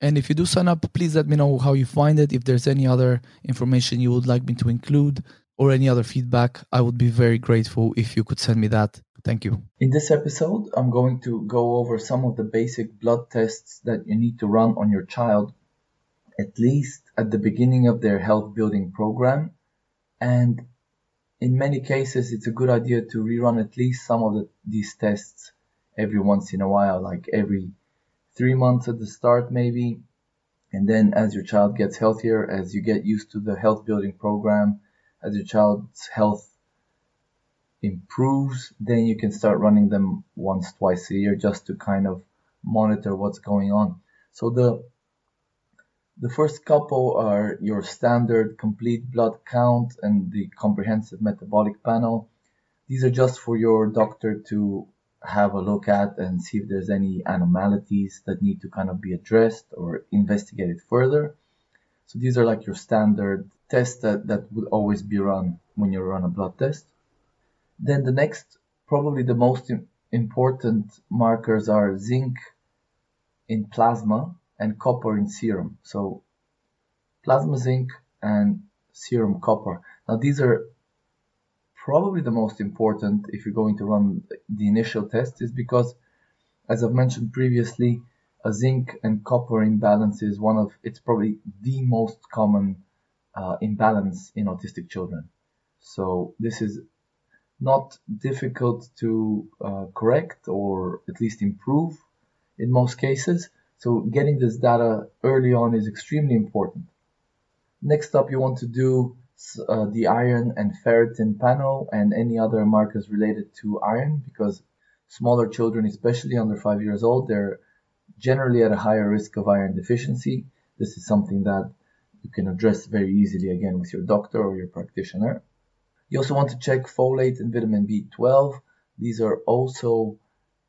And if you do sign up, please let me know how you find it. If there's any other information you would like me to include or any other feedback, I would be very grateful if you could send me that. Thank you. In this episode, I'm going to go over some of the basic blood tests that you need to run on your child at least at the beginning of their health building program. And in many cases, it's a good idea to rerun at least some of the, these tests every once in a while, like every three months at the start, maybe. And then as your child gets healthier, as you get used to the health building program, as your child's health improves, then you can start running them once, twice a year just to kind of monitor what's going on. So the the first couple are your standard complete blood count and the comprehensive metabolic panel. These are just for your doctor to have a look at and see if there's any anomalies that need to kind of be addressed or investigated further. So these are like your standard tests that, that would always be run when you run a blood test. Then the next, probably the most important markers are zinc in plasma and copper in serum. So plasma zinc and serum copper. Now these are probably the most important if you're going to run the initial test is because as I've mentioned previously, a zinc and copper imbalance is one of it's probably the most common uh, imbalance in autistic children. So this is not difficult to uh, correct or at least improve in most cases. So getting this data early on is extremely important. Next up, you want to do uh, the iron and ferritin panel and any other markers related to iron because smaller children, especially under five years old, they're generally at a higher risk of iron deficiency. This is something that you can address very easily again with your doctor or your practitioner. You also want to check folate and vitamin B12. These are also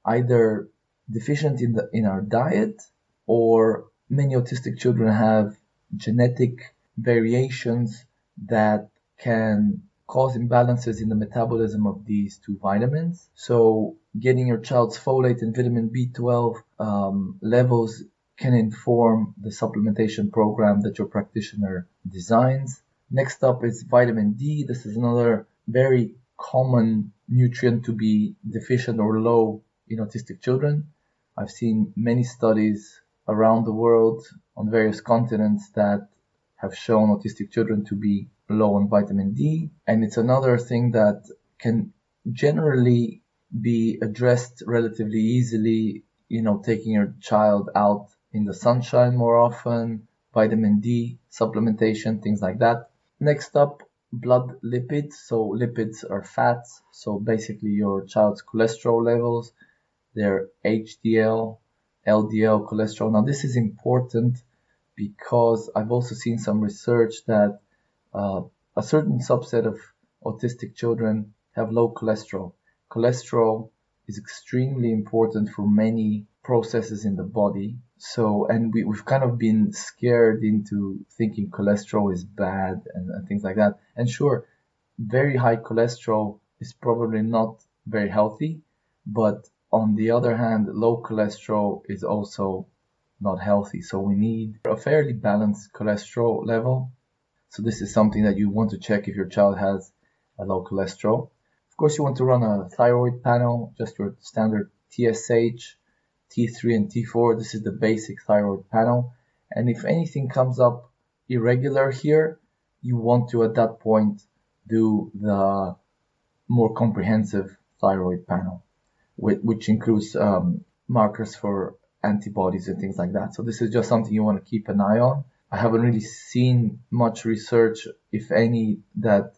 either deficient in the in our diet or many autistic children have genetic variations that can cause imbalances in the metabolism of these two vitamins. So getting your child's folate and vitamin B12 um, levels can inform the supplementation program that your practitioner designs. Next up is vitamin D. This is another very common nutrient to be deficient or low in autistic children. I've seen many studies around the world on various continents that have shown autistic children to be low on vitamin D. And it's another thing that can generally be addressed relatively easily, you know, taking your child out in the sunshine more often, vitamin D supplementation, things like that. Next up, blood lipids. So lipids are fats. So basically your child's cholesterol levels, their HDL, LDL cholesterol. Now, this is important because I've also seen some research that uh, a certain subset of autistic children have low cholesterol. Cholesterol is extremely important for many processes in the body. So, and we, we've kind of been scared into thinking cholesterol is bad and, and things like that. And sure, very high cholesterol is probably not very healthy, but on the other hand, low cholesterol is also not healthy. So we need a fairly balanced cholesterol level. So this is something that you want to check if your child has a low cholesterol. Of course, you want to run a thyroid panel, just your standard TSH, T3 and T4. This is the basic thyroid panel. And if anything comes up irregular here, you want to at that point do the more comprehensive thyroid panel, which includes um, markers for antibodies and things like that. So this is just something you want to keep an eye on. I haven't really seen much research, if any, that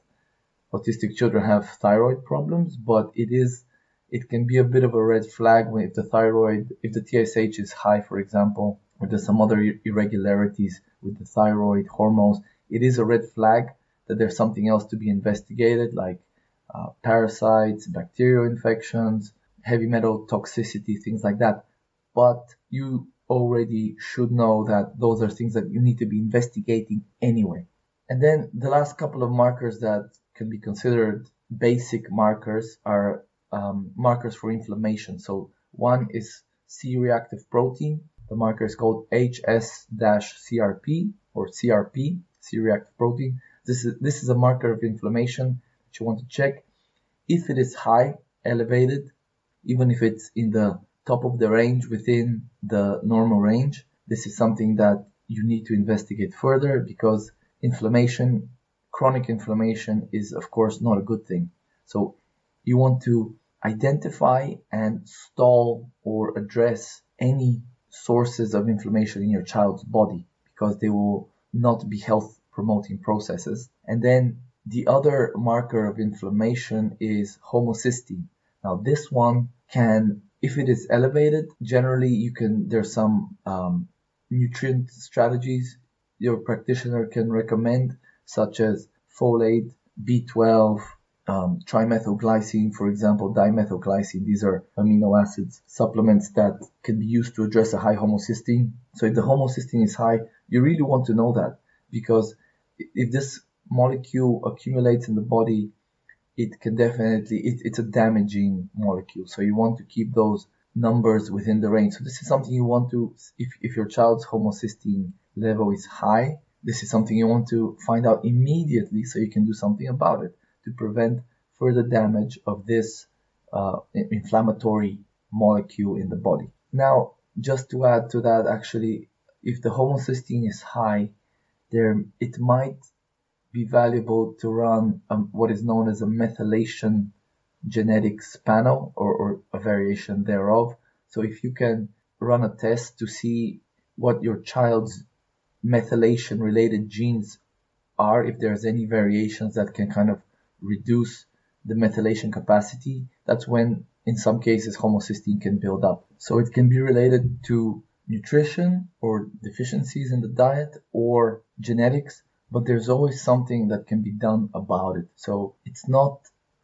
autistic children have thyroid problems, but it is it can be a bit of a red flag when if the thyroid, if the TSH is high, for example, or there's some other irregularities with the thyroid hormones, it is a red flag that there's something else to be investigated, like uh, parasites, bacterial infections, heavy metal toxicity, things like that. But you already should know that those are things that you need to be investigating anyway. And then the last couple of markers that can be considered basic markers are um, markers for inflammation. So one is C-reactive protein. The marker is called HS-CRP or CRP, C-reactive protein. This is, this is a marker of inflammation that you want to check. If it is high, elevated, even if it's in the top of the range within the normal range, this is something that you need to investigate further because inflammation, chronic inflammation is of course not a good thing. So you want to identify and stall or address any sources of inflammation in your child's body because they will not be health promoting processes. And then the other marker of inflammation is homocysteine. Now this one can, if it is elevated, generally you can, there's some um, nutrient strategies your practitioner can recommend, such as folate, B12, um, trimethylglycine, for example, dimethylglycine. These are amino acids supplements that can be used to address a high homocysteine. So if the homocysteine is high, you really want to know that because if this molecule accumulates in the body, it can definitely, it, it's a damaging molecule. So you want to keep those numbers within the range. So this is something you want to, if, if your child's homocysteine level is high, this is something you want to find out immediately so you can do something about it to prevent further damage of this uh, inflammatory molecule in the body. Now, just to add to that, actually, if the homocysteine is high, there it might be valuable to run um, what is known as a methylation genetics panel or, or a variation thereof. So if you can run a test to see what your child's methylation related genes are, if there's any variations that can kind of reduce the methylation capacity, that's when in some cases homocysteine can build up. So it can be related to nutrition or deficiencies in the diet or genetics, but there's always something that can be done about it. So it's not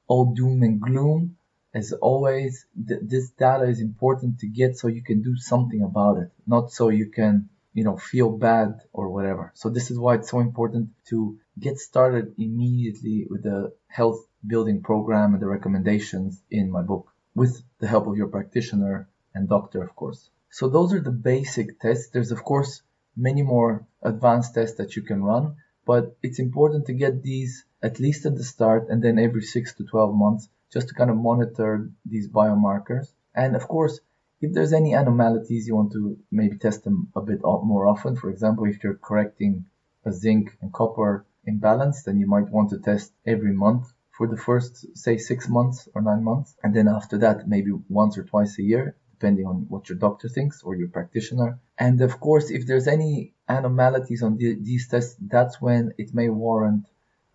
all doom and gloom. As always, th- this data is important to get so you can do something about it, not so you can, you know, feel bad or whatever. So this is why it's so important to get started immediately with the health building program and the recommendations in my book with the help of your practitioner and doctor, of course. So those are the basic tests. There's of course many more advanced tests that you can run, but it's important to get these at least at the start and then every six to 12 months just to kind of monitor these biomarkers. And of course, if there's any anomalies, you want to maybe test them a bit more often. For example, if you're correcting a zinc and copper imbalance, then you might want to test every month for the first, say, six months or nine months. And then after that, maybe once or twice a year, depending on what your doctor thinks or your practitioner. And of course, if there's any anomalies on the, these tests, that's when it may warrant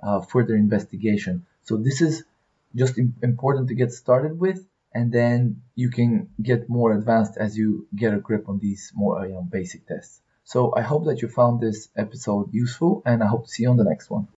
uh, further investigation. So this is just important to get started with, and then you can get more advanced as you get a grip on these more you know, basic tests. So I hope that you found this episode useful, and I hope to see you on the next one.